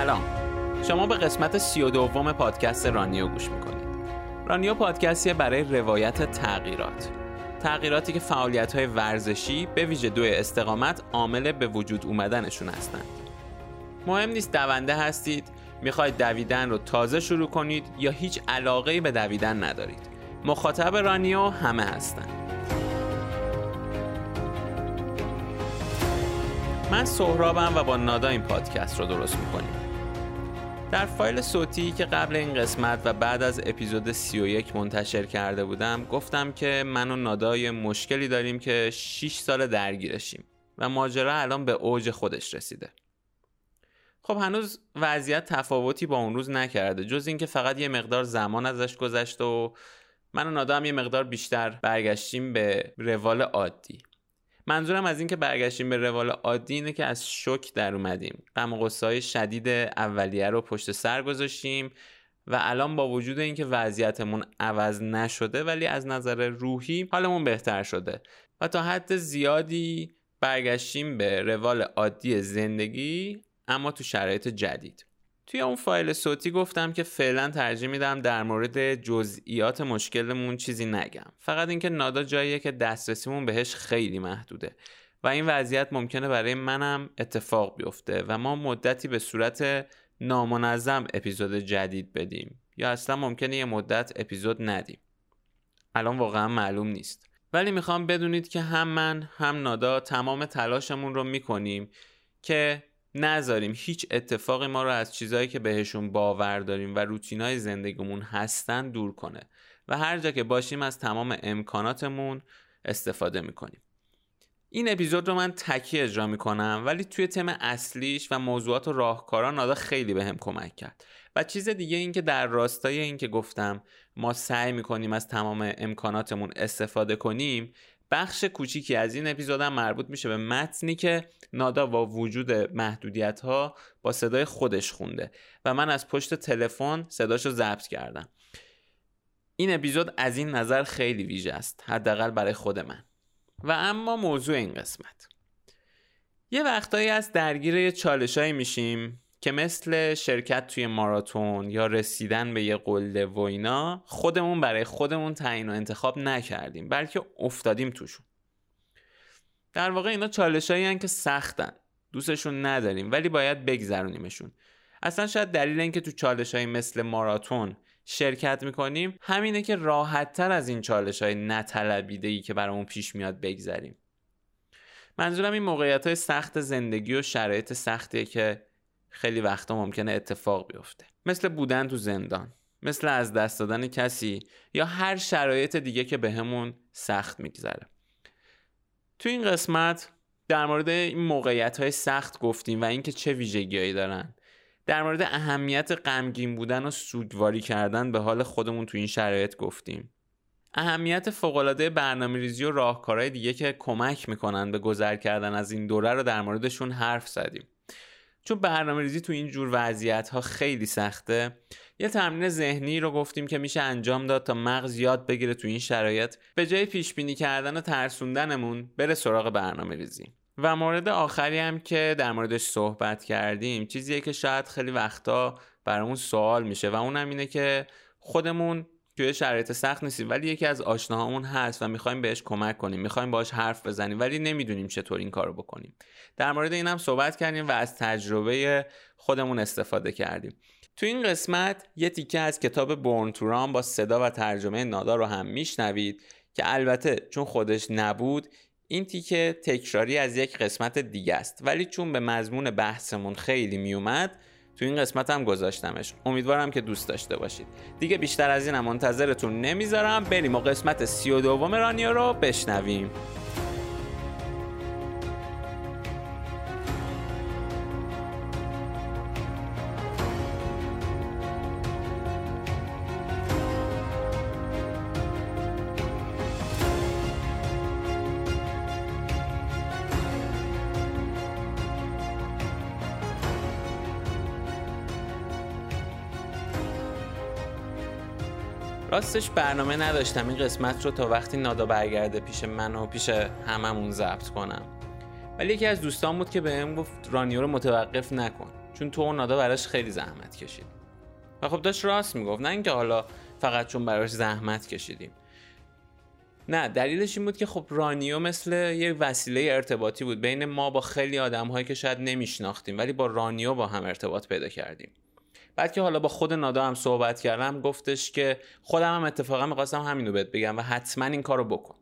سلام. شما به قسمت سی و دوم پادکست رانیو گوش می‌کنید. رانیو پادکستیه برای روایت تغییرات. تغییراتی که فعالیت های ورزشی به ویژه دو استقامت عامل به وجود اومدنشون هستند مهم نیست دونده هستید می‌خواید دویدن رو تازه شروع کنید یا هیچ علاقه به دویدن ندارید. مخاطب رانیو همه هستند من سهرابم و با نادا این پادکست رو درست می‌کنیم. در فایل صوتی که قبل این قسمت و بعد از اپیزود 31 منتشر کرده بودم گفتم که من و نادا یه مشکلی داریم که 6 سال درگیرشیم و ماجرا الان به اوج خودش رسیده. خب هنوز وضعیت تفاوتی با اون روز نکرده جز اینکه فقط یه مقدار زمان ازش گذشته و من و نادا هم یه مقدار بیشتر برگشتیم به روال عادی. منظورم از اینکه برگشتیم به روال عادی اینه که از شوک در اومدیم. غم و شدید اولیه رو پشت سر گذاشتیم و الان با وجود اینکه وضعیتمون عوض نشده ولی از نظر روحی حالمون بهتر شده. و تا حد زیادی برگشتیم به روال عادی زندگی اما تو شرایط جدید. توی اون فایل صوتی گفتم که فعلا ترجیح میدم در مورد جزئیات مشکلمون چیزی نگم. فقط اینکه نادا جاییه که دسترسیمون بهش خیلی محدوده و این وضعیت ممکنه برای منم اتفاق بیفته و ما مدتی به صورت نامنظم اپیزود جدید بدیم یا اصلا ممکنه یه مدت اپیزود ندیم. الان واقعا معلوم نیست. ولی می‌خوام بدونید که هم من هم نادا تمام تلاشمون رو می‌کنیم که نذاریم. هیچ اتفاقی ما رو از چیزهایی که بهشون باور داریم و روتینای زندگیمون هستن دور کنه. و هر جا که باشیم از تمام امکاناتمون استفاده می‌کنیم. این اپیزود رو من تکی اجرا می‌کنم ولی توی تم اصلیش و موضوعات و راهکاران نادا خیلی بهم به کمک کرد. و چیز دیگه این که در راستای این که گفتم ما سعی می‌کنیم از تمام امکاناتمون استفاده کنیم بخش کوچیکی از این اپیزودم مربوط میشه به متنی که نادا با وجود محدودیت ها با صدای خودش خونده و من از پشت تلفن صداشو ضبط کردم. این اپیزود از این نظر خیلی ویژه است حداقل برای خود من. و اما موضوع این قسمت. یه وقتایی از درگیر چالشایی میشیم که مثل شرکت توی ماراتون یا رسیدن به یه قله و اینا خودمون برای خودمون تعیین و انتخاب نکردیم بلکه افتادیم توشون. در واقع اینا چالشایی که سختن دوستشون نداریم ولی باید بگذرونیمشون. اصلا شاید دلیل اینکه تو چالش های مثل ماراتون شرکت می‌کنیم همینه که راحت تر از این چالش های نطلبیده ای که برامون پیش میاد بگذریم. منظورم این موقعیت های سخت زندگی و شرایط سختیه که خیلی وقتا ممکنه اتفاق بیفته. مثل بودن تو زندان مثل از دست دادن کسی یا هر شرایط دیگه که بهمون به سخت میگذره. تو این قسمت در مورد این موقعیت های سخت گفتیم و اینکه چه ویژگیهایی دارن. در مورد اهمیت غمگین بودن و سوگواری کردن به حال خودمون تو این شرایط گفتیم. اهمیت فوقالعاده برنامه ریزی و راهکارهای دیگه که کمک می‌کنن به گذر کردن از این دوره رو در موردشون حرف زدیم. چون برنامه ریزی تو این جور وضعیت ها خیلی سخته یه تمرین ذهنی رو گفتیم که میشه انجام داد تا مغز یاد بگیره تو این شرایط به جای پیش بینی کردن و ترسوندنمون بره سراغ برنامه ریزی و مورد آخری هم که در موردش صحبت کردیم چیزیه که شاید خیلی وقتا برامون سوال میشه و اونم اینه که خودمون توی شرایط سخت نیستیم ولی یکی از آشناهامون هست و می‌خوایم بهش کمک کنیم می‌خوایم باش حرف بزنیم ولی نمی‌دونیم چطور این کارو بکنیم. در مورد این هم صحبت کردیم و از تجربه خودمون استفاده کردیم. تو این قسمت یه تیکه از کتاب بورن توران با صدا و ترجمه نادا رو هم میشنوید که البته چون خودش نبود این تیکه تکراری از یک قسمت دیگه است. ولی چون به مضمون بحثمون خیلی میومد تو این قسمت هم گذاشتمش. امیدوارم که دوست داشته باشید. دیگه بیشتر از اینم منتظرتون نمی‌ذارم. بریم و قسمت سی و دوم رانیو رو بشنویم. راستش برنامه نداشتم. این قسمت رو تا وقتی نادا برگرده پیش من و پیش هممون ضبط کنم. ولی یکی از دوستان بود که بهم گفت رانیو رو متوقف نکن چون تو و نادا براش خیلی زحمت کشید. و خب داشت راست می‌گفت نه اینکه حالا فقط چون براش زحمت کشیدیم. نه دلیلش این بود که خب رانیو مثل یه وسیله ارتباطی بود. بین ما با خیلی آدم هایی که شاید نمیشناختیم ولی با رانیو با هم ارتباط پیدا کردیم. بعد که حالا با خود نادا هم صحبت کردم گفتش که خودم هم اتفاقا می‌خواستم همینو بهت بگم و حتما این کارو بکن.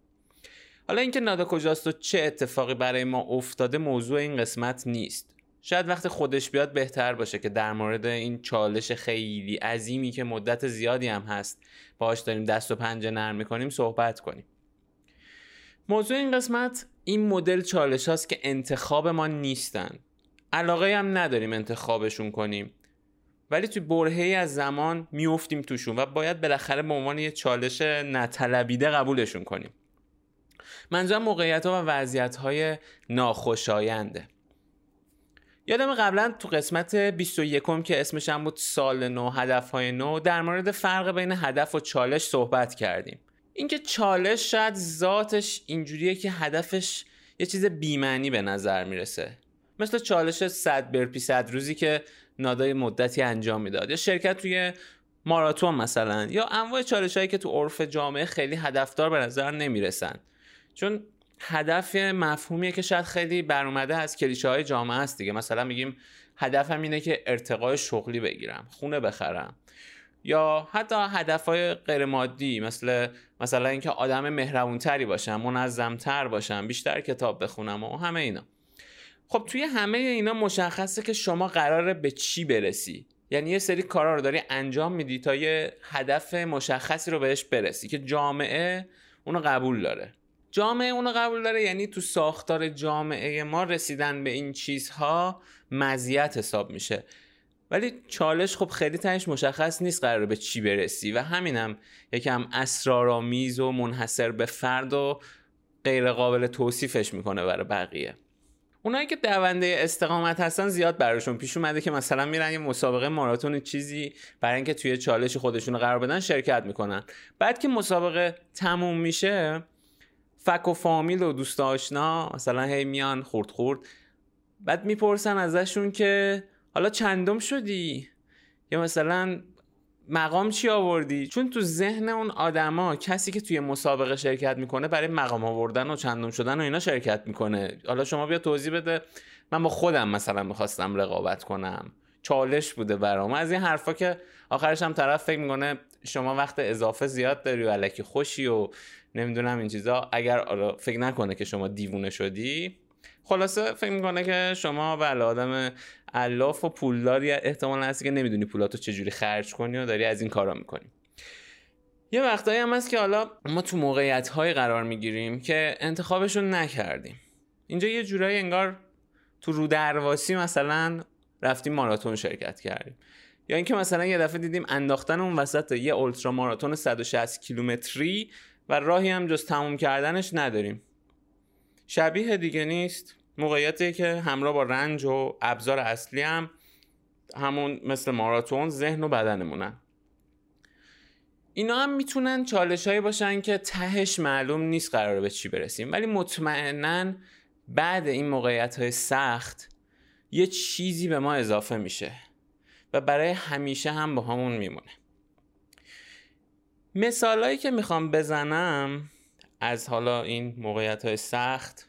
حالا اینکه نادا کجاست و چه اتفاقی برای ما افتاده موضوع این قسمت نیست. شاید وقتی خودش بیاد بهتر باشه که در مورد این چالش خیلی عظیمی که مدت زیادی هم هست باهاش داریم دست و پنجه نرم می‌کنیم صحبت کنیم. موضوع این قسمت این مدل چالش هاست که انتخاب ما نیستن. علاقه هم نداریم انتخابشون کنیم. ولی توی برهی از زمان میفتیم توشون و باید بالاخره به عنوان یه چالش نطلبیده قبولشون کنیم. منظورم موقعیت ها و وضعیت های ناخوشاینده. یادم قبلا تو قسمت 21 که اسمش هم بود سال نو هدف های نو در مورد فرق بین هدف و چالش صحبت کردیم. اینکه چالش شاید ذاتش اینجوریه که هدفش یه چیز بیمعنی به نظر می‌رسه. مثل چالش صد برپی صد روزی که نادای مدتی انجام می‌داد. یا شرکت توی ماراتون مثلا یا انواع چالش هایی که تو عرف جامعه خیلی هدفدار به نظر نمی‌رسن. چون هدف مفهومیه که شاید خیلی بر از کلیشه های جامعه است دیگه. مثلا میگیم هدفم اینه که ارتقای شغلی بگیرم خونه بخرم. یا حتی هدف های غیر مادی مثل مثلا اینکه آدم مهربونتری باشم منظمتر باشم بیشتر کتاب بخونم و همه اینا. خب توی همه اینا مشخصه که شما قراره به چی برسی. یعنی یه سری کارا رو داری انجام میدی تا یه هدف مشخصی رو بهش برسی که جامعه اونو قبول داره. جامعه اونو قبول داره یعنی تو ساختار جامعه ما رسیدن به این چیزها مزیت حساب میشه. ولی چالش خب خیلی تنش مشخص نیست قرار به چی برسی و همینم یکم اسرارآمیز و منحصر به فرد و غیر قابل توصیفش می‌کنه برای بقیه. اونایی که دونده استقامت هستن زیاد براشون پیش اومده که مثلا میرن یه مسابقه ماراتون چیزی برای اینکه توی چالش خودشون قرار بدن شرکت می‌کنن. بعد که مسابقه تموم میشه فک و فامیل و دوست آشنا مثلا هی میان خورد خورد. بعد می‌پرسن ازشون که حالا چندم شدی؟ یا مثلا مقام چی آوردی؟ چون تو ذهن اون آدما کسی که توی مسابقه شرکت می‌کنه برای مقام آوردن و چندم شدن و اینا شرکت می‌کنه. حالا شما بیا توضیح بده. من با خودم مثلا می‌خواستم رقابت کنم. چالش بوده برام. از این حرفا که آخرش هم طرف فکر می‌کنه شما وقت اضافه زیاد داری و علکی خوشی و نمی‌دونم این چیزا. اگر فکر نکنه که شما دیوونه شدی خلاصه فکر می‌کنه که شما بله آدم علاف و پولداری احتمال هستی که نمی‌دونی پولاتو چجوری خرج کنی و داری از این کارا می‌کنی. یه وقتایی هم هست که حالا ما تو موقعیت های قرار می‌گیریم که انتخابشون نکردیم. اینجا یه جورایی انگار تو رو درواسی مثلا رفتیم ماراتون شرکت کردیم. یا اینکه مثلا یه دفعه دیدیم انداختن اون وسط یه اولترا ماراتون 160 کیلومتری و راهی هم جز تموم کردنش نداریم. شبیه دیگه نیست. موقعیتی که همراه با رنج و ابزار اصلی هم همون مثل ماراتون ذهن و بدنمونن. اینا هم می‌تونن چالش هایی باشن که تهش معلوم نیست قراره به چی برسیم. ولی مطمئنا بعد این موقعیت های سخت یه چیزی به ما اضافه میشه و برای همیشه هم با همون میمونه. مثالایی که می‌خوام بزنم از حالا این موقعیت های سخت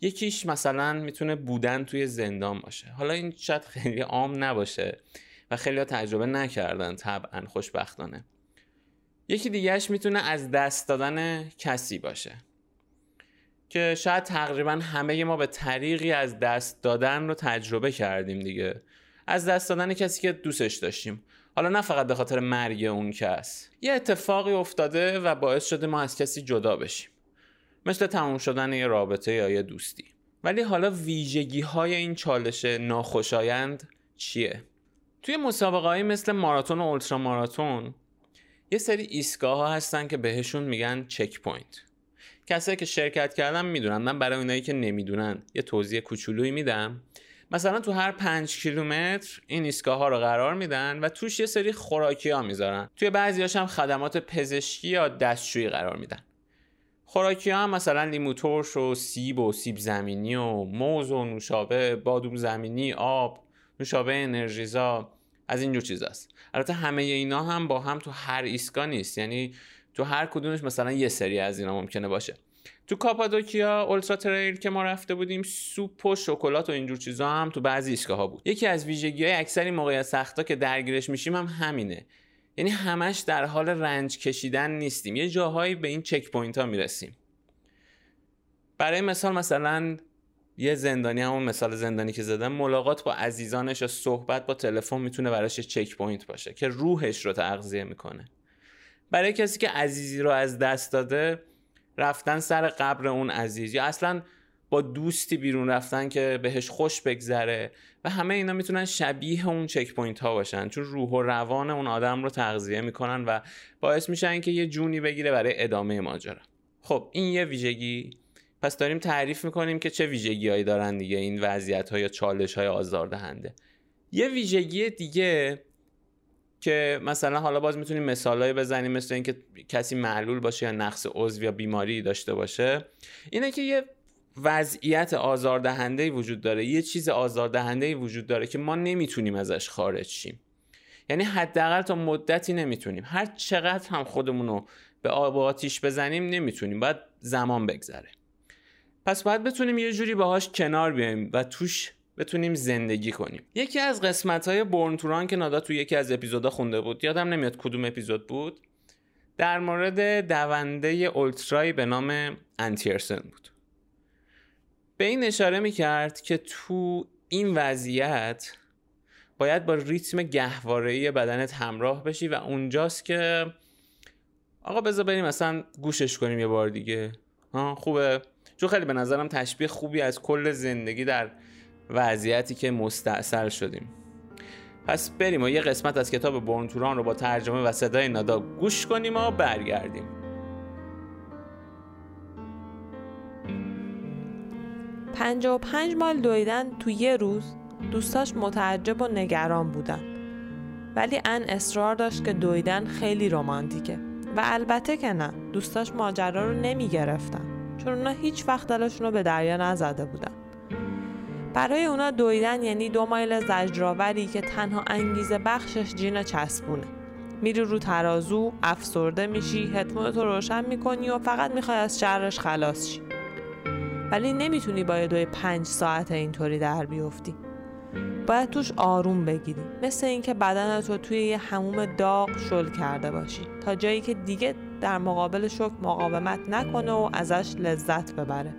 یکیش مثلا می‌تونه بودن توی زندان باشه. حالا این شاید خیلی عام نباشه و خیلی ها تجربه نکردن طبعا خوشبختانه. یکی دیگهش می‌تونه از دست دادن کسی باشه. که شاید تقریبا همه ما به طریقی از دست دادن رو تجربه کردیم دیگه. از دست دادن کسی که دوستش داشتیم. حالا نه فقط به خاطر مرگ اون کس. یه اتفاقی افتاده و باعث شده ما از کسی جدا بشیم. مثل تموم شدن یه رابطه یا یه دوستی. ولی حالا ویژگی های این چالش ناخوشایند چیه؟ توی مسابقه های مثل ماراتون و ultra ماراتون یه سری ایستگاه ها هستن که بهشون میگن checkpoint کسایی که شرکت کردن می‌دونن. من برای اونایی که نمی‌دونن یه توضیح کوچولویی میدم. مثلا تو هر پنج کیلومتر این ایستگاه ها رو قرار میدن و توش یه سری خوراکی ها می‌ذارن. توی بعضیاش هم خدمات پزشکی یا دستشویی قرار میدن. خوراکی هم مثلا لیمو ترش و سیب و سیب زمینی و موز و نوشابه بادوم زمینی آب نوشابه انرژیزا از اینجور چیزاست البته همه اینا هم با هم تو هر ایستگاه نیست. یعنی تو هر کدومش مثلا یه سری از اینا ممکنه باشه. تو کاپادوکیا Ultra Trail که ما رفته بودیم سوپ و شکلات و اینجور چیزا هم تو بعضی ایستگاه ها بود. یکی از ویژگی های اکثری موقعیت سختا که درگیرش میشیم هم همینه. یعنی همش در حال رنج کشیدن نیستیم. یه جاهایی به این checkpoint ها می‌رسیم. برای مثال مثلا یه زندانی همون مثال زندانی که زدم ملاقات با عزیزانش یا صحبت با تلفن می‌تونه براش checkpoint باشه که روحش رو تغذیه می‌کنه. برای کسی که عزیزی رو از دست داده رفتن سر قبر اون عزیز یا اصلا با دوستی بیرون رفتن که بهش خوش بگذره و همه اینا می‌تونن شبیه اون checkpoint ها باشن. چون روح و روان اون آدم رو تغذیه می‌کنن و باعث میشن که یه جونی بگیره برای ادامه ماجرا. خب این یه ویژگی. پس داریم تعریف می‌کنیم که چه ویژگی هایی دارن دیگه این وضعیت های یا چالش های آزاردهنده. یه ویژگی دیگه که مثلا حالا باز می‌تونیم مثالایی بزنیم مثل اینکه کسی معلول باشه یا نقص عضو یا بیماری داشته باشه اینه که یه وضعیت آزاردهنده وجود داره. یه چیز آزاردهنده وجود داره که ما نمی‌تونیم ازش خارج شیم. یعنی حداقل تا مدتی نمی‌تونیم. هر چقدر هم خودمون رو به آب و آتیش بزنیم نمی‌تونیم. باید زمان بگذره. پس باید بتونیم یه جوری باهاش کنار بیایم و توش بتونیم زندگی کنیم. یکی از قسمت های بورن که تو یکی از اپیزودا خونده بود. یادم نمیاد کدوم اپیزود بود. در مورد دونده اولترای به نام انتیرسن بود. به این اشاره می‌کرد که تو این وضعیت باید با ریتم گهوارهی بدنت همراه بشی و اونجاست که آقا بذار بریم مثلا گوشش کنیم یه بار دیگه. ها خوبه. چون خیلی به نظرم تشبیه خوبی از کل زندگی در وضعیتی که مستاصل شدیم. پس بریم و یه قسمت از کتاب بورنتوران رو با ترجمه و صدای نادا گوش کنیم و برگردیم. پنجا و پنج مال دویدن تو یه روز دوستاش متعجب و نگران بودن. ولی ان اصرار داشت که دویدن خیلی رومانتیکه و البته که نه دوستاش ماجرا رو نمی گرفتن چون اونا هیچ وقت دلشون رو به دریا نزده بودن. برای اونا دویدن یعنی دو مایل زجرآوری که تنها انگیزه بخشش جین چسبونه. میری رو ترازو افسرده میشی هتمونتو روشن می‌کنی و فقط می‌خوای از شرش خلاص شی. ولی نمی‌تونی با دوی پنج ساعت اینطوری در بیفتی. باید توش آروم بگیری. مثل اینکه بدنت رو توی یه هموم داغ شل کرده باشی. تا جایی که دیگه در مقابل شک مقاومت نکنه و ازش لذت ببره.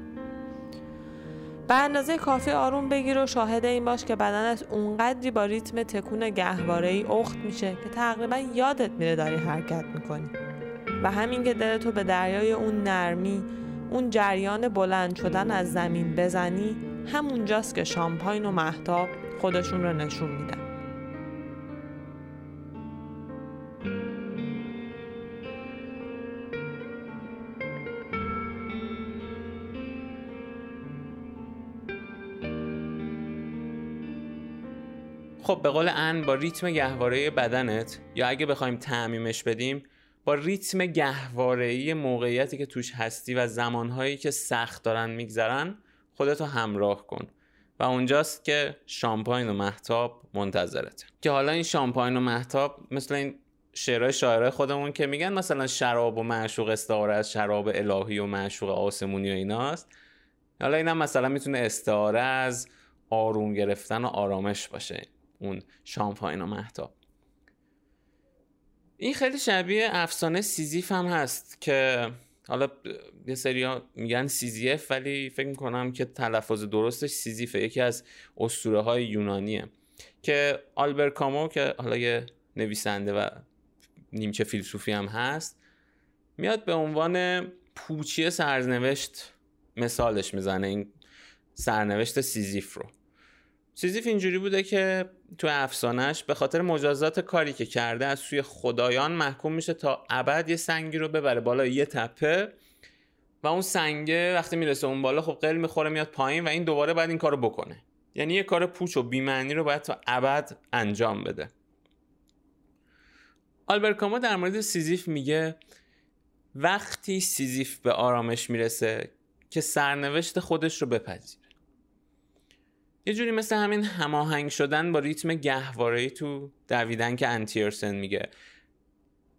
به اندازه کافی آروم بگیر و شاهد این باش که بدنت اونقدری با ریتم تکون گهواره ای اخت میشه که تقریبا یادت میره داری حرکت می‌کنی. و همین که دلتو به دریای اون نرمی اون جریان بلند شدن از زمین بزنی همونجاست که شامپاین و محتاب خودشون رو نشون میدن. خب به قول ان با ریتم گهواره بدنت یا اگه بخوایم تعمیمش بدیم با ریتم گهواره‌ای موقعیتی که توش هستی و زمانهایی که سخت دارن میگذرن خودتو همراه کن. و اونجاست که شامپاین و محتاب منتظرته که حالا این شامپاین و محتاب مثل این شعرهای شاعرای خودمون که میگن مثلا شراب و معشوق استعاره از شراب الهی و معشوق آسمونی و ایناست. حالا اینم مثلا می‌تونه استعاره از آروم گرفتن و آرامش باشه اون شامپاین و مهتاب این خیلی شبیه افسانه سیزیف هم هست که حالا یه سری میگن سیزیف ولی فکر می‌کنم که تلفظ درستش سیزیفه. یکی از اسطوره های یونانیه که آلبر کامو که حالا یه نویسنده و نیمچه فیلسوفی هم هست میاد به عنوان پوچی سرنوشت مثالش می‌زنه این سرنوشت سیزیف رو. سیزیف اینجوری بوده که تو افسانه‌ش به خاطر مجازات کاری که کرده از سوی خدایان محکوم میشه تا ابد یه سنگی رو ببره بالا یه تپه و اون سنگه وقتی می‌رسه اون بالا خب قل می‌خوره میاد پایین و این دوباره باید این کارو بکنه. یعنی یه کار پوچ و بیمعنی رو باید تا ابد انجام بده. آلبر کامو در مورد سیزیف میگه وقتی سیزیف به آرامش می‌رسه که سرنوشت خودش رو بپذیره. یه جوری مثل همین هماهنگ شدن با ریتم گهواره‌ای تو دویدن که انتیرسن میگه.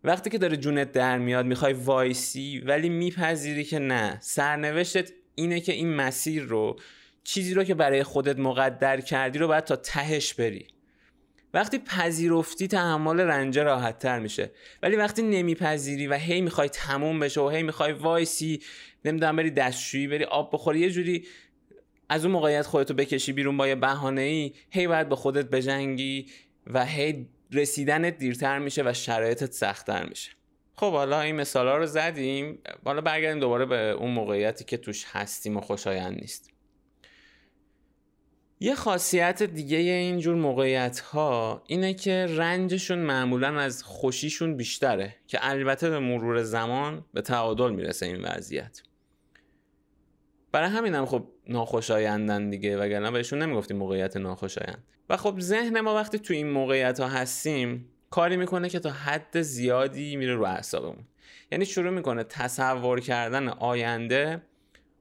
وقتی که داره جونت در میاد می‌خوای وایسی ولی میپذیری که نه. سرنوشتت اینه که این مسیر رو چیزی رو که برای خودت مقدر کردی رو باید تا تهش بری. وقتی پذیرفتی تحمل رنجه راحت تر میشه. ولی وقتی نمیپذیری و هی می‌خوای تموم بشه و هی می‌خوای وایسی نمی‌دونم بری دستشویی بری آب بخوری یه جوری از اون موقعیت خودتو بکشی بیرون با یه بهانه ای هی باید به خودت بجنگی و هی رسیدنت دیرتر میشه و شرایطت سختتر میشه. خب حالا این مثالا رو زدیم. حالا برگردیم دوباره به اون موقعیتی که توش هستیم و خوشایند نیست. یه خاصیت دیگه اینجور موقعیت ها اینه که رنجشون معمولا از خوشیشون بیشتره که البته به مرور زمان به تعادل می‌رسه این وضعیت. برای همین هم خب ناخوشایندن دیگه وگرنه بهشون نمی‌گفتیم موقعیت ناخوشایند. و خب ذهن ما وقتی تو این موقعیت ها هستیم کاری می‌کنه که تا حد زیادی میره رو اعصابمون. یعنی شروع می‌کنه تصور کردن آینده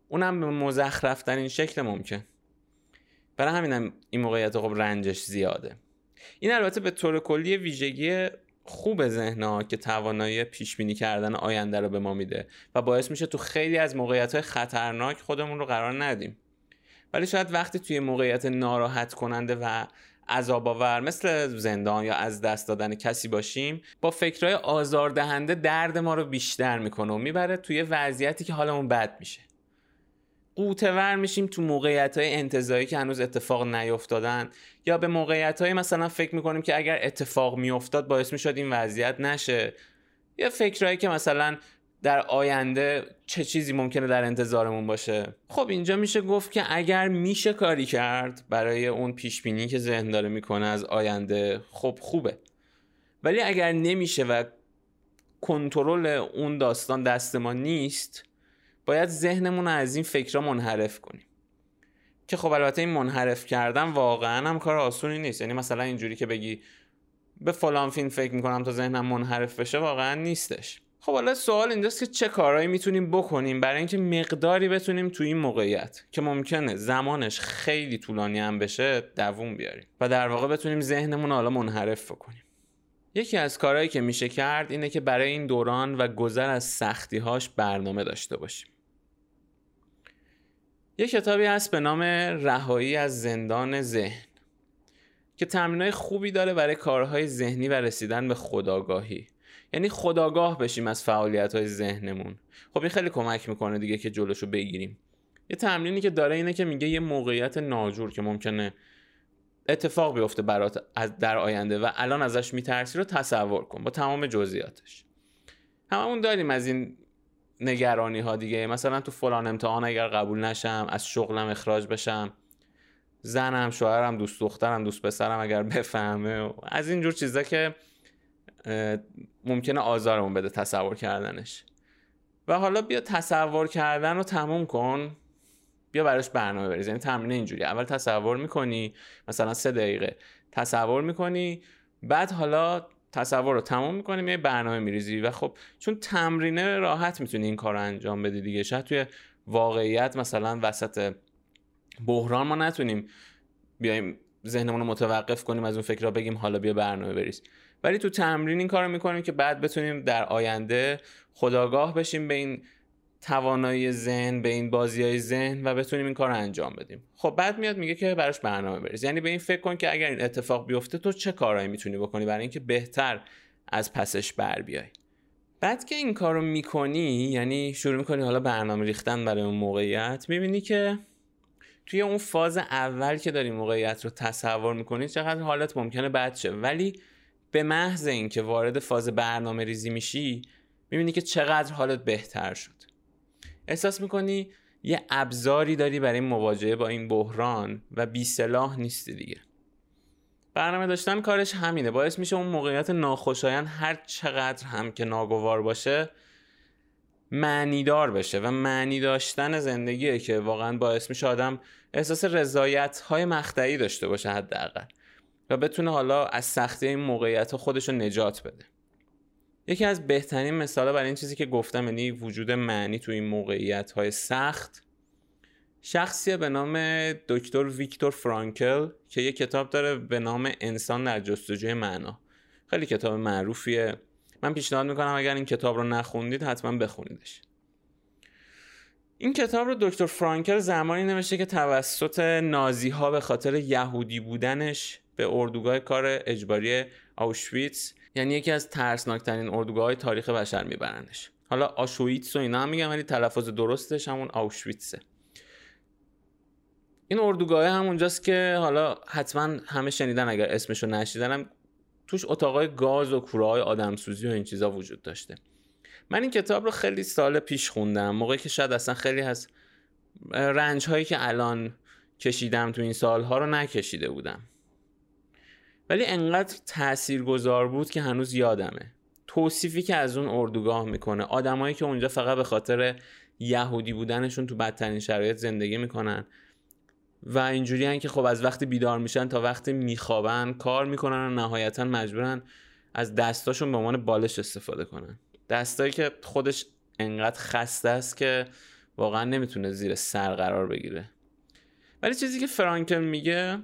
اونم به مزخرفترین شکل ممکن. برای همینم این موقعیت خب رنجش زیاده. این البته به طور کلی ویژگی خوب ذهن که توانایی پیش بینی کردن آینده رو به ما میده و باعث میشه تو خیلی از موقعیت های خطرناک خودمون رو قرار ندیم. ولی شاید وقتی توی موقعیت ناراحت کننده و عذاب آور مثل زندان یا از دست دادن کسی باشیم با فکرهای آزاردهنده درد ما رو بیشتر می‌کنه و می‌بره توی وضعیتی که حالمون بد میشه. قوتور میشیم تو موقعیت های انتظایی که هنوز اتفاق نیفتادن. یا به موقعیت های مثلا فکر می‌کنیم که اگر اتفاق میافتاد باعث می‌شد این وضعیت نشه. یا فکرهایی که مثلا در آینده چه چیزی ممکنه در انتظارمون باشه. خب اینجا میشه گفت که اگر میشه کاری کرد برای اون پیش بینی که ذهن داره می‌کنه از آینده خب خوبه. ولی اگر نمیشه و کنترل اون داستان دست ما نیست باید ذهنمون رو از این فکرها منحرف کنیم. که خب البته این منحرف کردن واقعا هم کار آسونی نیست. یعنی مثلا اینجوری که بگی به فلان فیلم فکر می‌کنم تا ذهنم منحرف بشه واقعا نیستش. خب حالا سوال اینجاست که چه کارهایی می‌تونیم بکنیم برای اینکه مقداری بتونیم تو این موقعیت که ممکنه زمانش خیلی طولانی هم بشه دووم بیاریم و در واقع بتونیم ذهنمون حالا منحرف بکنیم. یکی از کارهایی که میشه کرد اینه که برای این دوران و گذر از سختیهاش برنامه داشته باشیم. یه کتابی هست به نام رهایی از زندان ذهن که تمرینای خوبی داره برای کارهای ذهنی و رسیدن به خداگاهی. یعنی خداگاه بشیم از فعالیت های ذهنمون. خب این خیلی کمک می‌کنه دیگه که جلوشو بگیریم. یه تمرینی که داره اینه که میگه یه موقعیت ناجور که ممکنه اتفاق بیفته برات در آینده و الان ازش میترسی رو تصور کن با تمام جزئیاتش. هممون داریم از این نگرانی ها دیگه. مثلا تو فلان امتحان اگر قبول نشم از شغلم اخراج بشم. زنم شوهرم دوست دخترم دوست پسرم اگر بفهمه. از اینجور چیزا که ممکنه آزارمون بده تصور کردنش. و حالا بیا تصور کردن رو تموم کن. بیا براش برنامه بریز. یعنی تمرین اینجوری. اول تصور می‌کنی مثلا سه دقیقه. تصور می‌کنی بعد حالا تصور رو تمام می‌کنیم یه برنامه میریزی و خب چون تمرینه راحت می‌تونی این کار رو انجام بدی دیگه. شاید توی واقعیت مثلا وسط بحران ما نتونیم بیایم ذهنمون رو متوقف کنیم از اون فکر را بگیم حالا بیا برنامه بریز. ولی تو تمرین این کار رو می‌کنیم که بعد بتونیم در آینده خداگاه بشیم به این توانایی ذهن به این بازی های ذهن و بتونیم این کار رو انجام بدیم. خب بعد میاد میگه که براش برنامه بریز. یعنی به این فکر کن که اگر این اتفاق بیفته تو چه کارهایی می‌تونی بکنی برای اینکه بهتر از پسش بر بیای؟ بعد که این کار رو می‌کنی یعنی شروع می‌کنی حالا برنامه ریختن برای اون موقعیت می‌بینی که توی اون فاز اول که داری موقعیت رو تصور می‌کنی چقدر حالت ممکنه بد شه. ولی به محض اینکه وارد فاز برنامه ریزی میشی می‌بینی که چقدر حالت بهتر شد. احساس می‌کنی یه ابزاری داری برای مواجهه با این بحران و بی سلاح نیستی دیگه. برنامه داشتن کارش همینه. باعث میشه اون موقعیت ناخوشایند هر چقدر هم که ناگوار باشه معنیدار بشه و معنی داشتن زندگیه که واقعا باعث میشه آدم احساس رضایت های مقطعی داشته باشه حداقل و بتونه حالا از سختی این موقعیت خودش رو نجات بده. یکی از بهترین مثالا برای این چیزی که گفتم یعنی وجود معنی تو این موقعیت های سخت شخصی به نام دکتر ویکتور فرانکل که یه کتاب داره به نام انسان در جستجوی معنا. خیلی کتاب معروفیه. من پیشنهاد می‌کنم اگر این کتاب رو نخوندید حتما بخونیدش. این کتاب رو دکتر فرانکل زمانی نوشته که توسط نازی ها به خاطر یهودی بودنش به اردوگاه کار اجباری آوشویتس یعنی یکی از ترسناکترین اردوگاه های تاریخ بشر میبرنش حالا آشویتس و اینا هم میگم ولی تلفظ درستش همون آوشویتسه این اردوگاه همونجاست که حالا حتما همه شنیدن اگر اسمشو نشیدنم توش اتاقای گاز و کوره های آدمسوزی و این چیزا وجود داشته. من این کتاب رو خیلی سال پیش خوندم. موقعی که شاید اصلا خیلی از رنج هایی که الان کشیدم تو این سالها رو نکشیده بودم. ولی انقدر تأثیر گذار بود که هنوز یادمه. توصیفی که از اون اردوگاه می‌کنه. آدمایی که اونجا فقط به خاطر یهودی بودنشون تو بدترین شرایط زندگی می‌کنن و اینجوری که خب از وقتی بیدار میشن تا وقتی میخوابن کار می‌کنن و نهایتا مجبورن از دستاشون به عنوان بالش استفاده کنن. دستایی که خودش انقدر خسته است که واقعا نمی‌تونه زیر سر قرار بگیره. ولی چیزی که فرانکل میگه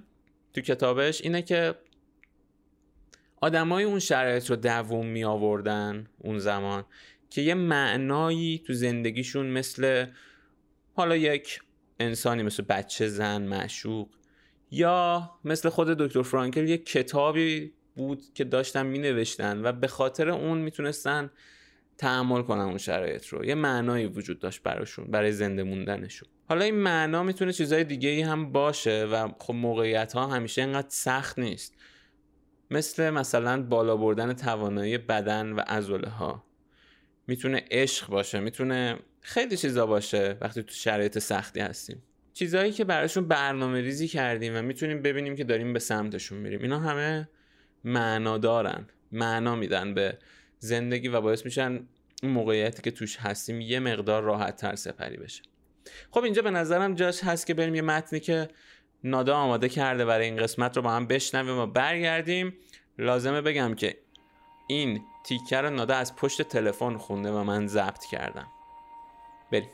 تو کتابش اینه که آدمای اون شرایط رو دووم می آوردن اون زمان که یه معنایی تو زندگیشون مثل حالا یک انسانی مثل بچه زن معشوق یا مثل خود دکتر فرانکل یه کتابی بود که داشتن می نوشتن و به خاطر اون می‌تونستن تحمل کنن اون شرایط رو. یه معنایی وجود داشت براشون برای زنده موندنشون. حالا این معنا می‌تونه چیزای دیگه ای هم باشه و خب موقعیت ها همیشه اینقدر سخت نیست. مثل مثلا بالا بردن توانایی بدن و عضله ها می‌تونه عشق باشه می‌تونه خیلی چیزا باشه وقتی تو شرایط سختی هستیم. چیزهایی که براشون برنامه ریزی کردیم و می‌تونیم ببینیم که داریم به سمتشون میریم. اینا همه معنا دارن معنا میدن به زندگی و باعث میشن اون موقعیتی که توش هستیم یه مقدار راحت تر سپری بشه. خب اینجا به نظرم جاش هست که بریم یه متنی که نادا آماده کرده برای این قسمت رو با هم بشنویم و برگردیم. لازمه بگم که این تیکر نادا از پشت تلفن خونده و من ضبط کردم. بریم.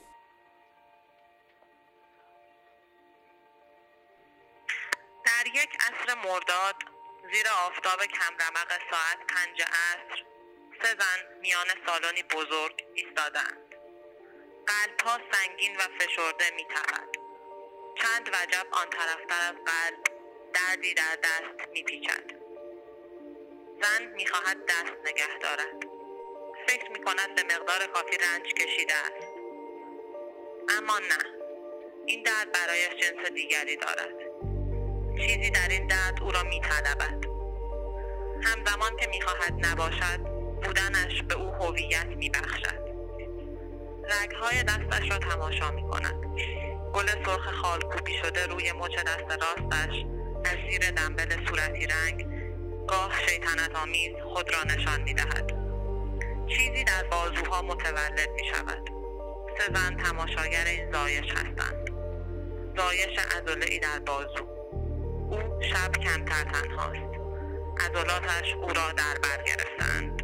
در یک عصر مرداد زیر آفتاب کمرمق ساعت پنج عصر سه زن میان سالانی بزرگ ایستادند. قلبها سنگین و فشرده میتپد چند وجب آن طرفتر از قلب دردی در دست میپیچد. زن می‌خواهد دست نگه دارد. فکر می‌کند به مقدار کافی رنج کشیده است. اما نه. این درد برایش جنس دیگری دارد. چیزی در این درد او را میطلبد. همزمان که می‌خواهد نباشد بودنش به او هویت میبخشد. رگهای دستش را تماشا می‌کند. گل سرخ خالکوبی شده روی مچ دست راستش از زیر دنبل صورتی رنگ گاه شیطنت آمیز خود را نشان می‌دهد. چیزی در بازوها متولد می شود سه زن تماشاگر این زایش هستند. زایش ای در بازو. او شب کمتر تنهاست. عضلاتش او را در بر گرفتند.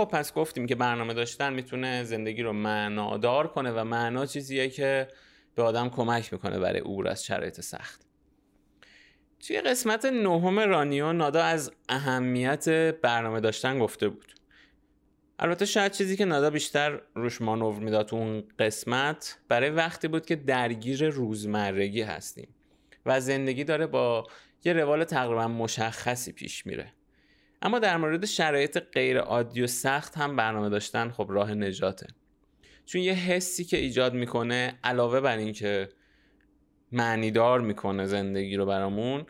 خب پس گفتیم که برنامه داشتن می‌تونه زندگی رو معنادار کنه و معنا چیزیه که به آدم کمک می‌کنه برای عبور از شرایط سخت. توی قسمت نهم رانیو نادا از اهمیت برنامه داشتن گفته بود. البته شاید چیزی که نادا بیشتر روش مانور می‌داد تو اون قسمت برای وقتی بود که درگیر روزمرگی هستیم و زندگی داره با یه روال تقریبا مشخصی پیش میره. اما در مورد شرایط غیر عادی و سخت هم برنامه داشتن خب راه نجاته. چون یه حسی که ایجاد می‌کنه علاوه بر اینکه معنیدار می‌کنه زندگی رو برامون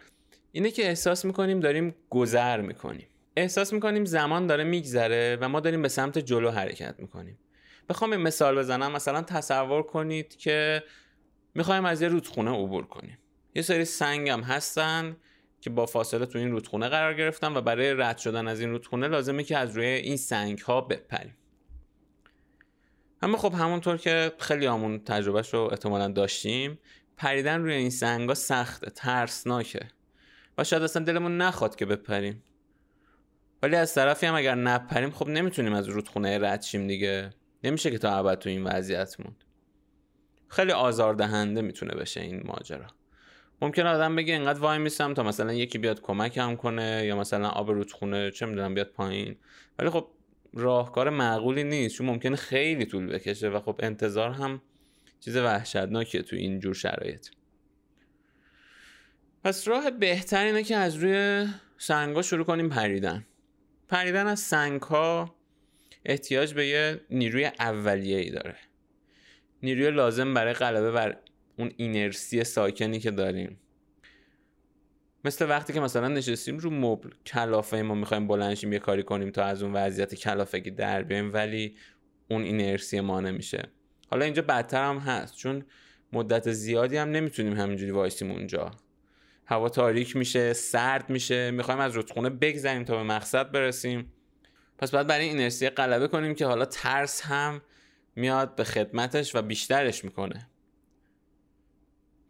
اینه که احساس می‌کنیم داریم گذر می‌کنیم. احساس می‌کنیم زمان داره میگذره و ما داریم به سمت جلو حرکت می‌کنیم. بخوام این مثال بزنم. مثلا تصور کنید که می‌خوایم از یه رودخونه عبور کنیم. یه سری سنگ هم هستن که با فاصله تو این رودخونه قرار گرفتن و برای رد شدن از این رودخونه لازمه که از روی این سنگ ها بپریم. اما خب همونطور که خیلی همون تجربهش رو احتمالا داشتیم پریدن روی این سنگ ها سخته ترسناکه و شاید اصلا دلمون نخواد که بپریم. ولی از طرفی هم اگر نپریم خب نمی‌تونیم از رودخونه رد شیم دیگه. نمیشه که تا ابد تو این وضعیت موند. خیلی آزاردهنده می‌تونه بشه این ماجرا. ممکن آدم بگه اینقدر وای میسم تا مثلا یکی بیاد کمکم کنه یا مثلا آب رودخونه چه می‌دونم بیاد پایین. ولی خب راهکار معقولی نیست چون ممکنه خیلی طول بکشه و خب انتظار هم چیز وحشتناکیه تو این جور شرایط. پس راه بهتر اینه که از روی سنگا شروع کنیم پریدن. پریدن از سنگ ها احتیاج به یه نیروی اولیه ای داره. نیروی لازم برای غلبه بر اون اینرسی ساکنی که داریم. مثل وقتی که مثلا نشستیم رو مبل کلافه ما می‌خوایم بلنشیم یه کاری کنیم تا از اون وضعیت کلافگی در بیایم ولی اون اینرسی ما نمیشه. حالا اینجا بدتر هم هست چون مدت زیادی هم نمی‌تونیم همینجوری وایسیم اونجا. هوا تاریک میشه سرد میشه می‌خوایم از رودخونه بگذریم تا به مقصد برسیم. پس باید برای اینرسی غلبه کنیم که حالا ترس هم میاد به خدمتش و بیشترش می‌کنه.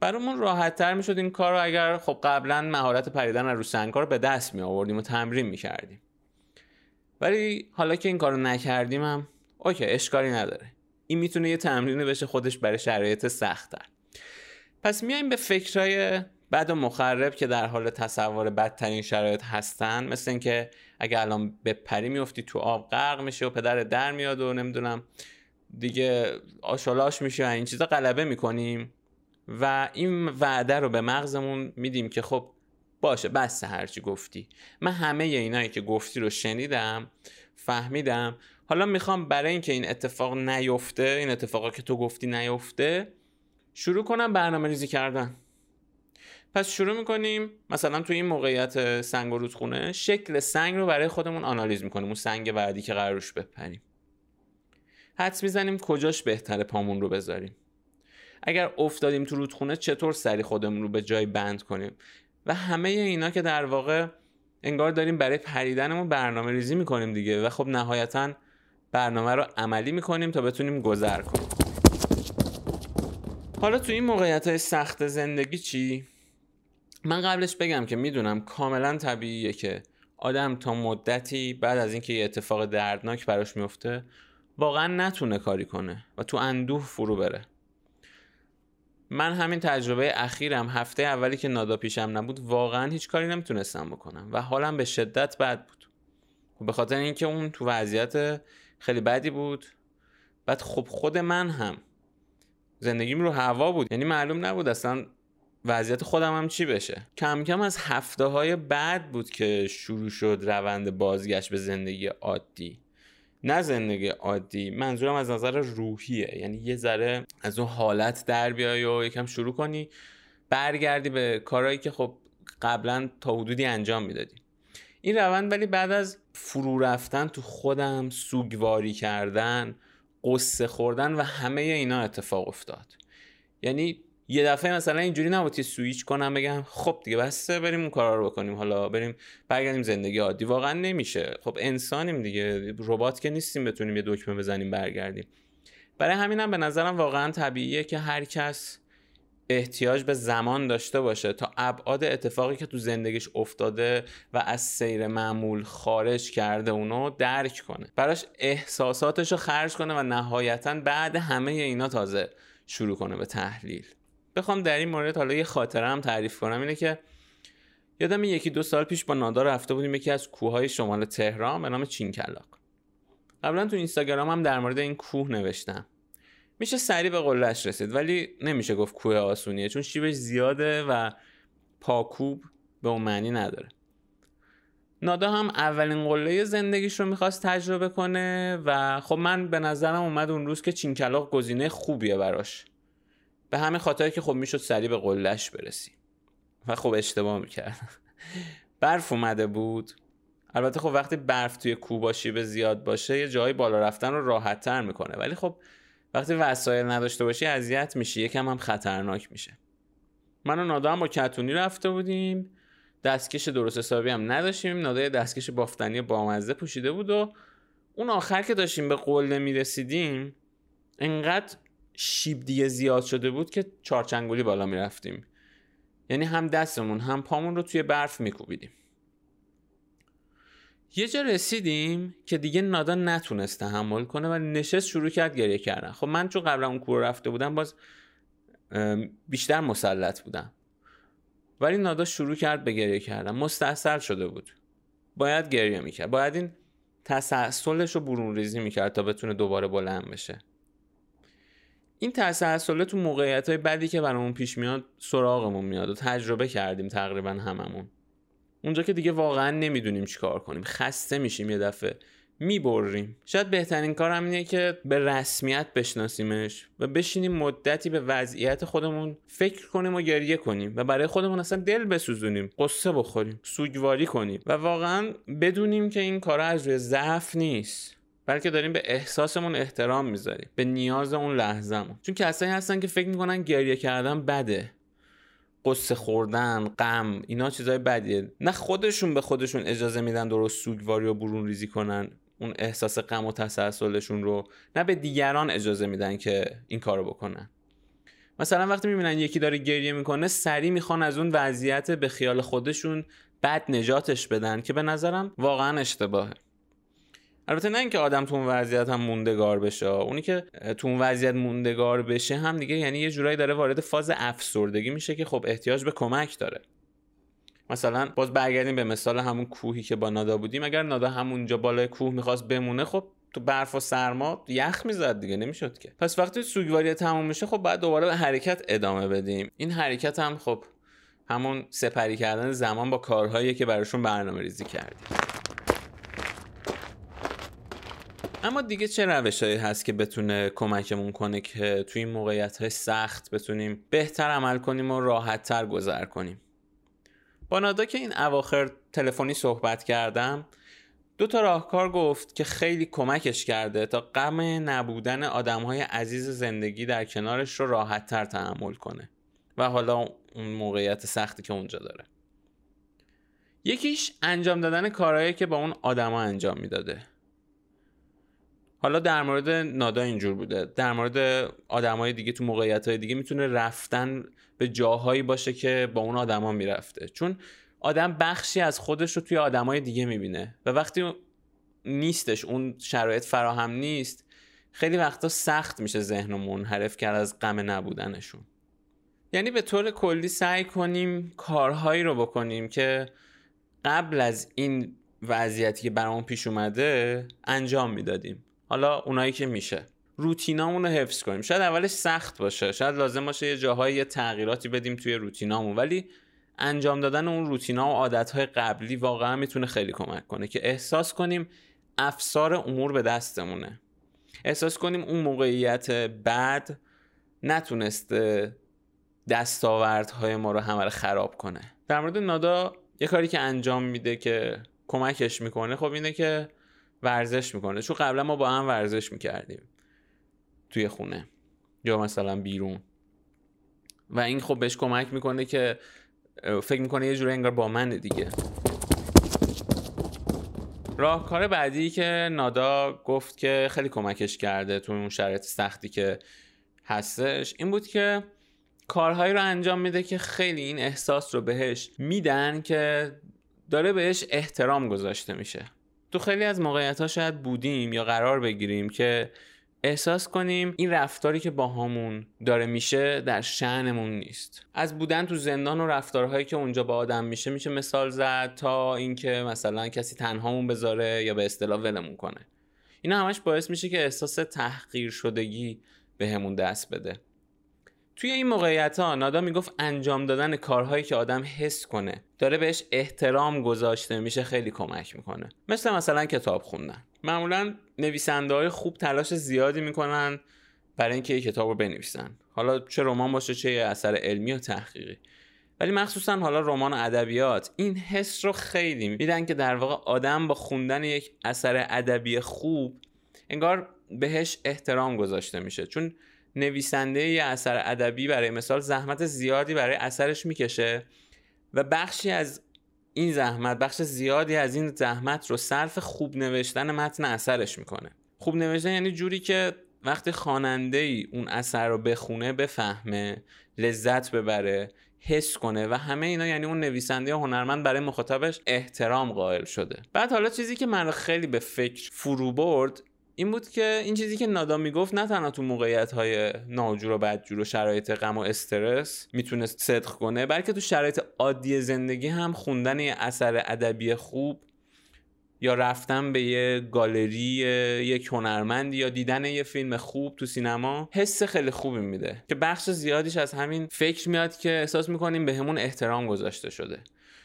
برامون راحت تر این کار رو اگر خب قبلا مهارت پریدن رو سنگا رو به دست می آوردیم و تمرین می‌کردیم. ولی حالا که این کار رو نکردیم هم اوکی اشکالی نداره. این می‌تونه یه تمرینی بشه خودش برای شرایط سختتر. پس میایم به فکرهای بد و مخرب که در حال تصور بدترین شرایط هستن. مثل اینکه اگه الان به پری میفتی تو آب غرق میشه و پدر در میاد و نمی‌دونم دیگه آشالاش میشه و این چیزا غلبه می‌کنیم. و این وعده رو به مغزمون میدیم که خب باشه بس هرچی گفتی. من همه اینایی که گفتی رو شنیدم فهمیدم. حالا می‌خوام برای اینکه این اتفاق نیفته این اتفاقا که تو گفتی نیفته شروع کنم برنامه ریزی کردن. پس شروع می‌کنیم. مثلا تو این موقعیت سنگ و رودخونه شکل سنگ رو برای خودمون آنالیز می‌کنیم اون سنگ بعدی که قرار روش بپریم. حدس می‌زنیم کجاش بهتره پامون رو بذاریم. اگر افتادیم تو رودخونه چطور سری خودمون رو به جای بند کنیم؟ و همه اینا که در واقع انگار داریم برای پریدنمون برنامه ریزی می‌کنیم دیگه و خب نهایتا برنامه رو عملی می‌کنیم تا بتونیم گذر کنیم. حالا تو این موقعیت های سخت زندگی چی؟ من قبلش بگم که می‌دونم کاملا طبیعیه که آدم تا مدتی بعد از اینکه یه اتفاق دردناک براش میفته واقعا نتونه کاری کنه و تو اندوه فرو بره. من همین تجربه اخیرم هفته اولی که نادا پیشم نبود واقعا هیچ کاری نمی‌تونستم بکنم و حالم به شدت بد بود. به خاطر اینکه اون تو وضعیت خیلی بدی بود. بعد خب خود من هم زندگیم رو هوا بود. یعنی معلوم نبود اصلا وضعیت خودم هم چی بشه. کم کم از هفته های بعد بود که شروع شد روند بازگشت به زندگی عادی. نه زندگی عادی منظورم از نظر روحیه. یعنی یه ذره از اون حالت در بیای و یکم شروع کنی برگردی به کارهایی که خب قبلا تا حدودی انجام می‌دادی. این روند ولی بعد از فرو رفتن تو خودم سوگواری کردن قصه خوردن و همه اینا اتفاق افتاد. یعنی یه دفعه مثلا اینجوری نبود که سویچ کنم بگم خب دیگه بسته بریم اون کارا رو بکنیم. حالا بریم برگردیم زندگی عادی. واقعا نمیشه. خب انسانیم دیگه. ربات که نیستیم بتونیم یه دکمه بزنیم برگردیم. برای همینم به نظرم واقعا طبیعیه که هر کس احتیاج به زمان داشته باشه تا ابعاد اتفاقی که تو زندگیش افتاده و از سیر معمول خارج کرده اونو درک کنه. براش احساساتش رو خرج کنه و نهایتا بعد همه اینا تازه شروع کنه به تحلیل. بخوام در این مورد حالا یه خاطره هم تعریف کنم. اینه که یادم یکی دو سال پیش با نادا رفته بودیم یکی از کوههای شمال تهران به نام چینکلاق. قبلا تو اینستاگرام هم در مورد این کوه نوشتم. میشه سریع به قلهش رسید ولی نمیشه گفت کوه آسونیه چون شیبش زیاده و پاکوب به اون معنی نداره. نادا هم اولین قله زندگیش رو می‌خواست تجربه کنه و خب من به نظرم اومد اون روز که چینکلاق گزینه خوبیه براش. به همین خاطر که خب می‌شد سریع به قلهش برسی. و خب اشتباه می‌کرد. برف اومده بود. البته خب وقتی برف توی کوه باشی به زیاد باشه یه جایی بالا رفتن رو راحت تر می‌کنه. ولی خب وقتی وسایل نداشته باشی اذیت میشی. یکم هم خطرناک میشه. من و نادا هم با کتونی رفته بودیم. دستکش درست حسابی هم نداشتیم. نادا دستکش بافتنی بامزه پوشیده بود و اون آخر که داشتیم به قله می‌رسیدیم انقدر شیب دیگه زیاد شده بود که چارچنگولی بالا می‌رفتیم. یعنی هم دستمون هم پامون رو توی برف میکوبیدیم. یه جا رسیدیم که دیگه نادا نتونست تحمل کنه و نشست شروع کرد گریه کردن. خب من چون قبلا اون کور رفته بودم باز بیشتر مسلط بودم. ولی نادا شروع کرد به گریه کردن. مستحصل شده بود. باید گریه می‌کرد. باید این تسلسلش رو برون ریزی می‌کرد تا بتونه دوباره بلند بشه. این تسلسله تو موقعیت های بدی که برامون پیش میاد سراغمون میاد و تجربه کردیم تقریبا هممون. اونجا که دیگه واقعا نمی‌دونیم چیکار کنیم. خسته میشیم یه دفعه. می‌بریم. شاید بهترین کار هم اینه که به رسمیت بشناسیمش و بشینیم مدتی به وضعیت خودمون فکر کنیم و گریه کنیم و برای خودمون اصلا دل بسوزونیم قصه بخوریم سوگواری کنیم و واقعا بدونیم که این کارا از روی ضعف نیست. بلکه داریم به احساسمون احترام می‌ذاریم. به نیاز اون لحظهمون. چون کسایی هستن که فکر می‌کنن گریه کردن بده. قصه خوردن غم اینا چیزای بدیه. نه خودشون به خودشون اجازه میدن درست سوگواری و برون ریزی کنن اون احساس غم و تسلسلشون رو. نه به دیگران اجازه میدن که این کارو بکنن. مثلا وقتی می‌بینن یکی داره گریه می‌کنه سری می‌خوان از اون وضعیت به خیال خودشون بد نجاتش بدن که به نظرم واقعا اشتباهه. البته نه اینکه آدم تو اون وضعیت هم موندگار بشه اونی که تو اون وضعیت موندگار بشه هم دیگه یعنی یه جورایی داره وارد فاز افسردگی میشه که خب احتیاج به کمک داره. مثلا باز برگردیم به مثال همون کوهی که با نادا بودیم اگر نادا همونجا بالای کوه می‌خواست بمونه خب تو برف و سرما یخ می‌زد دیگه نمی‌شد که. پس وقتی سوگواری تموم میشه خب بعد دوباره به حرکت ادامه بدیم. این حرکت هم خب همون سپری کردن زمان با کارهایی که براشون برنامه ریزی کردیم. اما دیگه چه روشهایی هست که بتونه کمکمون کنه که توی این موقعیت های سخت بتونیم بهتر عمل کنیم و راحت تر گذر کنیم؟ با نادا که این اواخر تلفنی صحبت کردم دو تا راهکار گفت که خیلی کمکش کرده تا غم نبودن آدم های عزیز زندگی در کنارش رو راحت تر تحمل کنه و حالا اون موقعیت سختی که اونجا داره. یکیش انجام دادن کارهایی که با اون آدما انجام می‌داده. حالا در مورد نادا اینجور بوده. در مورد آدمای دیگه تو موقعیت های دیگه می‌تونه رفتن به جاهایی باشه که با اون آدما می‌رفته. چون آدم بخشی از خودش رو توی آدمای دیگه می‌بینه و وقتی نیستش اون شرایط فراهم نیست خیلی وقتا سخت میشه ذهن و منحرف کرد از غم نبودنشون. یعنی به طور کلی سعی کنیم کارهایی رو بکنیم که قبل از این وضعیتی که برامون پیش اومده انجام می‌دادیم. حالا اونایی که میشه. روتینامون رو حفظ کنیم. شاید اولش سخت باشه. شاید لازم باشه یه جاهایی یه تغییراتی بدیم توی روتینامون. ولی انجام دادن اون روتینا و عادتهای قبلی واقعا می‌تونه خیلی کمک کنه که احساس کنیم افسار امور به دستمونه. احساس کنیم اون موقعیت بعد نتونسته دستاوردهای ما رو همه رو خراب کنه. در مورد نادا یه کاری که انجام میده که کمکش می‌کنه خب اینه که ورزش می‌کنه. چون قبلا ما با هم ورزش می‌کردیم توی خونه یا مثلا بیرون. و این خب بهش کمک می‌کنه که فکر می‌کنه یه جوری انگار با من دیگه. راهکار بعدی که نادا گفت که خیلی کمکش کرده توی اون شرایط سختی که هستش این بود که کارهایی رو انجام میده که خیلی این احساس رو بهش میدن که داره بهش احترام گذاشته میشه. تو خیلی از موقعیت ها شاید بودیم یا قرار بگیریم که احساس کنیم این رفتاری که با همون داره میشه در شعنمون نیست. از بودن تو زندان و رفتارهایی که اونجا با آدم میشه میشه مثال زد تا اینکه مثلا کسی تنهامون بذاره یا به اصطلاح ولمون کنه. اینا همش باعث میشه که احساس تحقیر شدگی بهمون به دست بده. توی این موقعیت ها نادا می‌گفت انجام دادن کارهایی که آدم حس کنه داره بهش احترام گذاشته میشه خیلی کمک می‌کنه. مثل مثلا کتاب خوندن. معمولا نویسنده های خوب تلاش زیادی می‌کنن برای اینکه یه کتاب رو بنویسن. حالا چه رمان باشه چه اثر علمی و تحقیقی. ولی مخصوصا حالا رمان ادبیات این حس رو خیلی میدن که در واقع آدم با خوندن یک اثر ادبی خوب انگار بهش احترام گذاشته میشه. چون نویسنده یه اثر ادبی برای مثال زحمت زیادی برای اثرش می‌کشه و بخشی از این زحمت بخش زیادی از این زحمت رو صرف خوب نوشتن متن اثرش می‌کنه. خوب نوشتن یعنی جوری که وقتی خواننده ای اون اثر رو بخونه بفهمه لذت ببره حس کنه و همه اینا یعنی اون نویسنده هنرمند برای مخاطبش احترام قائل شده. بعد حالا چیزی که من خیلی به فکر فرو برد این بود که این چیزی که نادا می‌گفت نه تنها تو موقعیت های ناجور و بدجور و شرایط غم و استرس می‌تونست صدق کنه بلکه تو شرایط عادی زندگی هم خوندن یه اثر ادبی خوب یا رفتن به یه گالری یک هنرمند یا دیدن یه فیلم خوب تو سینما حس خیلی خوبی میده. که بخش زیادیش از همین فکر میاد که احساس می‌کنیم به همون احترام گذاشته شده.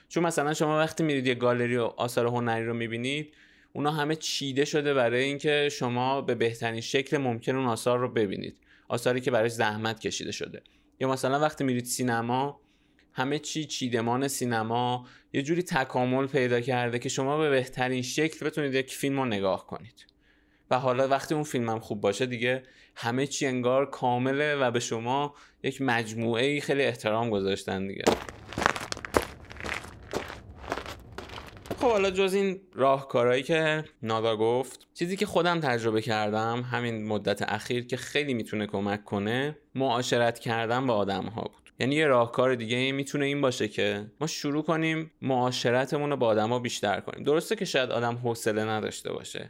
چون مثلا شما وقتی میرید یه گالری و آثار هنری رو می‌بینید اونا همه چیده شده برای اینکه شما به بهترین شکل ممکن اون آثار رو ببینید. آثاری که براش زحمت کشیده شده. یا مثلا وقتی میرید سینما همه چی چیدمان سینما یه جوری تکامل پیدا کرده که شما به بهترین شکل بتونید یک فیلم رو نگاه کنید. و حالا وقتی اون فیلم هم خوب باشه دیگه همه چی انگار کامله و به شما یک مجموعه خیلی احترام گذاشتن دیگه. خب حالا جز این راهکارهایی که نادا گفت چیزی که خودم تجربه کردم همین مدت اخیر که خیلی می‌تونه کمک کنه معاشرت کردن با آدم ها بود. یعنی یه راهکار دیگه می‌تونه این باشه که ما شروع کنیم معاشرتمون رو با آدما بیشتر کنیم. درسته که شاید آدم حوصله نداشته باشه.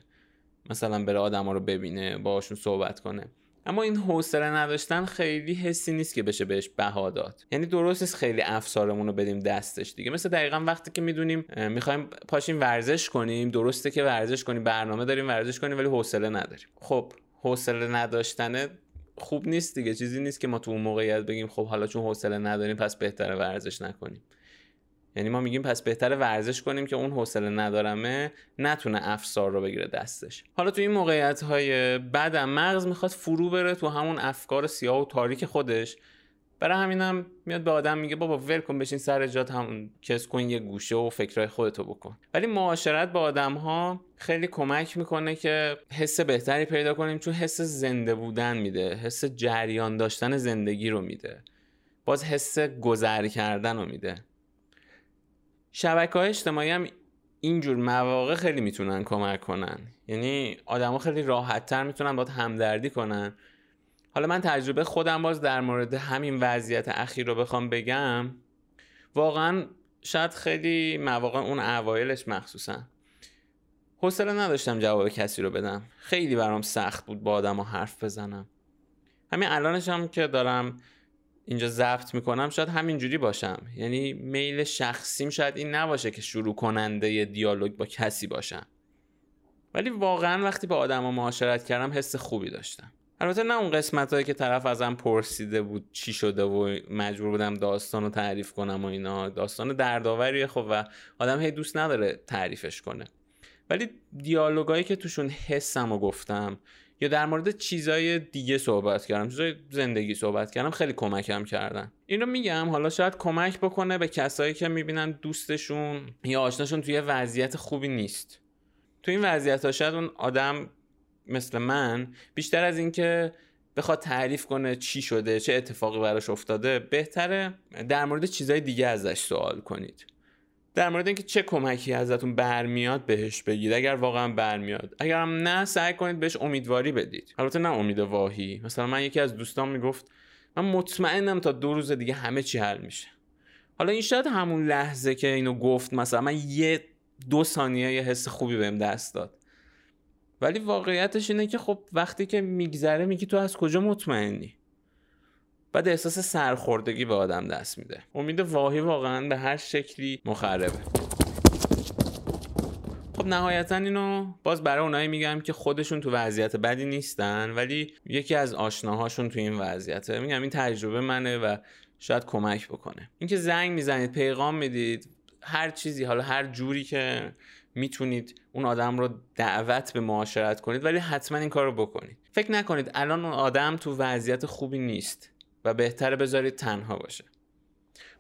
مثلا بره آدما رو ببینه باهاشون صحبت کنه. اما این حوصله نداشتن خیلی حسی نیست که بشه بهش بها داد. یعنی درست نیست خیلی افسارمون رو بدیم دستش دیگه. مثل دقیقا وقتی که می‌دونیم می‌خوایم پاشیم ورزش کنیم درسته که ورزش کنیم برنامه داریم ورزش کنیم ولی حوصله نداریم. خب حوصله نداشتنه خوب نیست دیگه. چیزی نیست که ما تو اون موقعیت بگیم خب حالا چون حوصله نداریم پس بهتره ورزش نکنیم. یعنی ما میگیم پس بهتره ورزش کنیم که اون حوصله ندارمه نتونه افسار رو بگیره دستش. حالا تو این موقعیت های بعدم مغز می‌خواد فرو بره تو همون افکار سیاه و تاریک خودش. برای همینم میاد به آدم میگه بابا ول کن بشین سر جات همون کس کن یه گوشه و فکرهای خودتو بکن. ولی معاشرت با آدم ها خیلی کمک می‌کنه که حس بهتری پیدا کنیم چون حس زنده بودن میده حس جریان داشتن زندگی رو میده. باز حس گذر کردن رو میده. شبکه های اجتماعی هم اینجور مواقع خیلی می‌تونن کمک کنن. یعنی آدما خیلی راحت تر می‌تونن باید همدردی کنن. حالا من تجربه خودم باز در مورد همین وضعیت اخیر رو بخوام بگم. واقعا شاید خیلی مواقع اون اوایلش مخصوصا. حوصله نداشتم جواب کسی رو بدم. خیلی برام سخت بود با آدم حرف بزنم. همین الانش هم که دارم اینجا ضبط می‌کنم شاید همینجوری باشم. یعنی میل شخصیم شاید این نباشه که شروع کننده دیالوگ با کسی باشم. ولی واقعا وقتی با آدم معاشرت کردم حس خوبی داشتم. البته نه اون قسمت هایی که طرف ازم پرسیده بود چی شده و مجبور بودم داستان رو تعریف کنم و اینا. داستان دردآوریه خب و آدم هی دوست نداره تعریفش کنه. ولی دیالوگایی که توشون حسم و گفتم یا در مورد چیزای دیگه صحبت کردم چیزای زندگی صحبت کردم خیلی کمکم کردن. این رو میگم حالا شاید کمک بکنه به کسایی که می‌بینن دوستشون یا آشناشون توی وضعیت خوبی نیست. تو این وضعیت ها شاید اون آدم مثل من بیشتر از اینکه بخواد تعریف کنه چی شده چه اتفاقی براش افتاده بهتره در مورد چیزای دیگه ازش سوال کنید. در مورد اینکه چه کمکی ازتون برمیاد بهش بگید اگر واقعا برمیاد. اگر هم نه سعی کنید بهش امیدواری بدید. البته نه امید واهی. مثلا من یکی از دوستان می‌گفت من مطمئنم تا دو روز دیگه همه چی حل میشه. حالا این شاید همون لحظه که اینو گفت مثلا من یه دو ثانیه یه حس خوبی بهم دست داد. ولی واقعیتش اینه که خب وقتی که میگذره میگی تو از کجا مطمئنی؟ بعد احساس سرخوردگی به آدم دست میده. امید واهی واقعا به هر شکلی مخربه. خب نهایتا اینو باز برای اونایی میگم که خودشون تو وضعیت بدی نیستن ولی یکی از آشناهاشون تو این وضعیته. میگم این تجربه منه و شاید کمک بکنه. اینکه زنگ می‌زنید پیغام می‌دید هر چیزی حالا هر جوری که می‌تونید اون آدم رو دعوت به معاشرت کنید ولی حتما این کار رو بکنید. فکر نکنید الان اون آدم تو وضعیت خوبی نیست. و بهتره بذارید تنها باشه.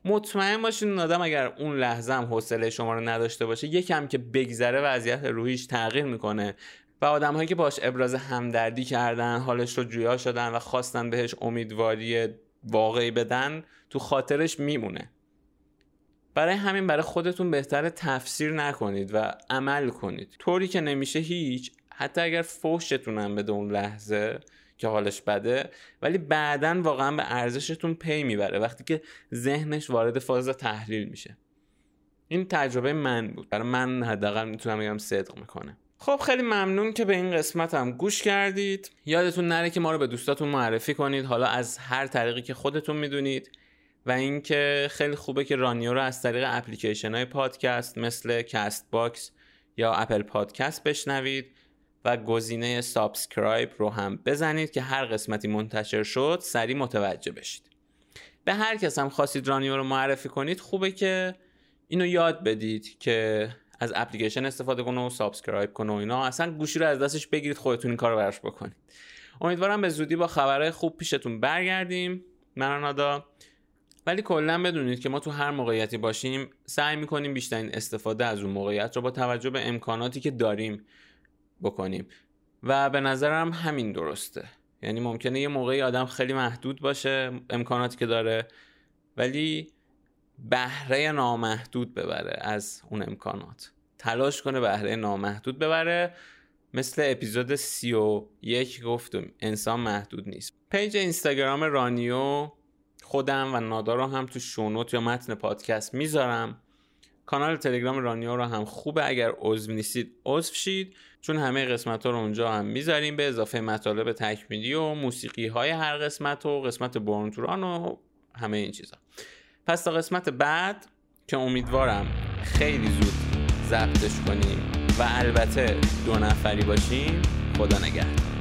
مطمئن باشین اون آدم اگر اون لحظه هم حوصله شما رو نداشته باشه یکم که بگذره وضعیت روحیش تغییر می‌کنه. و آدم هایی که باش ابراز همدردی کردن حالش رو جویا شدن و خواستن بهش امیدواری واقعی بدن تو خاطرش میمونه. برای همین برای خودتون بهتر تفسیر نکنید و عمل کنید. طوری که نمیشه هیچ حتی اگر فوشتونم بده اون لحظه که حالش بده ولی بعدا واقعا به ارزشتون پی می‌بره. وقتی که ذهنش وارد فاز تحلیل میشه. این تجربه من بود. برای من حداقل می‌تونم بگم صدق می‌کنه. خب خیلی ممنون که به این قسمت هم گوش کردید. یادتون نره که ما رو به دوستاتون معرفی کنید. حالا از هر طریقی که خودتون می‌دونید. و اینکه خیلی خوبه که رانیو رو از طریق اپلیکیشن های پادکست مثل کست باکس یا اپل پادکست بشنوید. و گزینه subscribe رو هم بزنید که هر قسمتی منتشر شد سریع متوجه بشید. به هر کس هم خواستید رانیو رو معرفی کنید خوبه که اینو یاد بدید که از اپلیکیشن استفاده کنه و subscribe کنه و اینا. اصلا گوشی رو از دستش بگیرید خودتون این کار رو براش بکنید. امیدوارم به زودی با خبرهای خوب پیشتون برگردیم. من ولی کلا بدونید که ما تو هر موقعیتی باشیم سعی می‌کنیم بیشترین استفاده از اون موقعیت رو با توجه به امکاناتی که داریم بکنیم. و به نظرم همین درسته. یعنی ممکنه یه موقعی آدم خیلی محدود باشه امکاناتی که داره ولی بهره نامحدود ببره از اون امکانات. تلاش کنه بهره نامحدود ببره. مثل اپیزود سی و یک گفتم انسان محدود نیست. page اینستاگرام رانیو خودم و نادا رو هم تو show note یا متن پادکست می‌ذارم. کانال تلگرام رانیو رو هم خوبه. اگر عضو نیستید عضو شید. چون همه قسمت ها رو اونجا هم می‌ذاریم به اضافه مطالب تکمیلی و موسیقی های هر قسمت و قسمت برونتوران و همه این چیزا. پس تا قسمت بعد که امیدوارم خیلی زود ضبطش کنیم و البته دو نفری باشیم خدا نگهدار.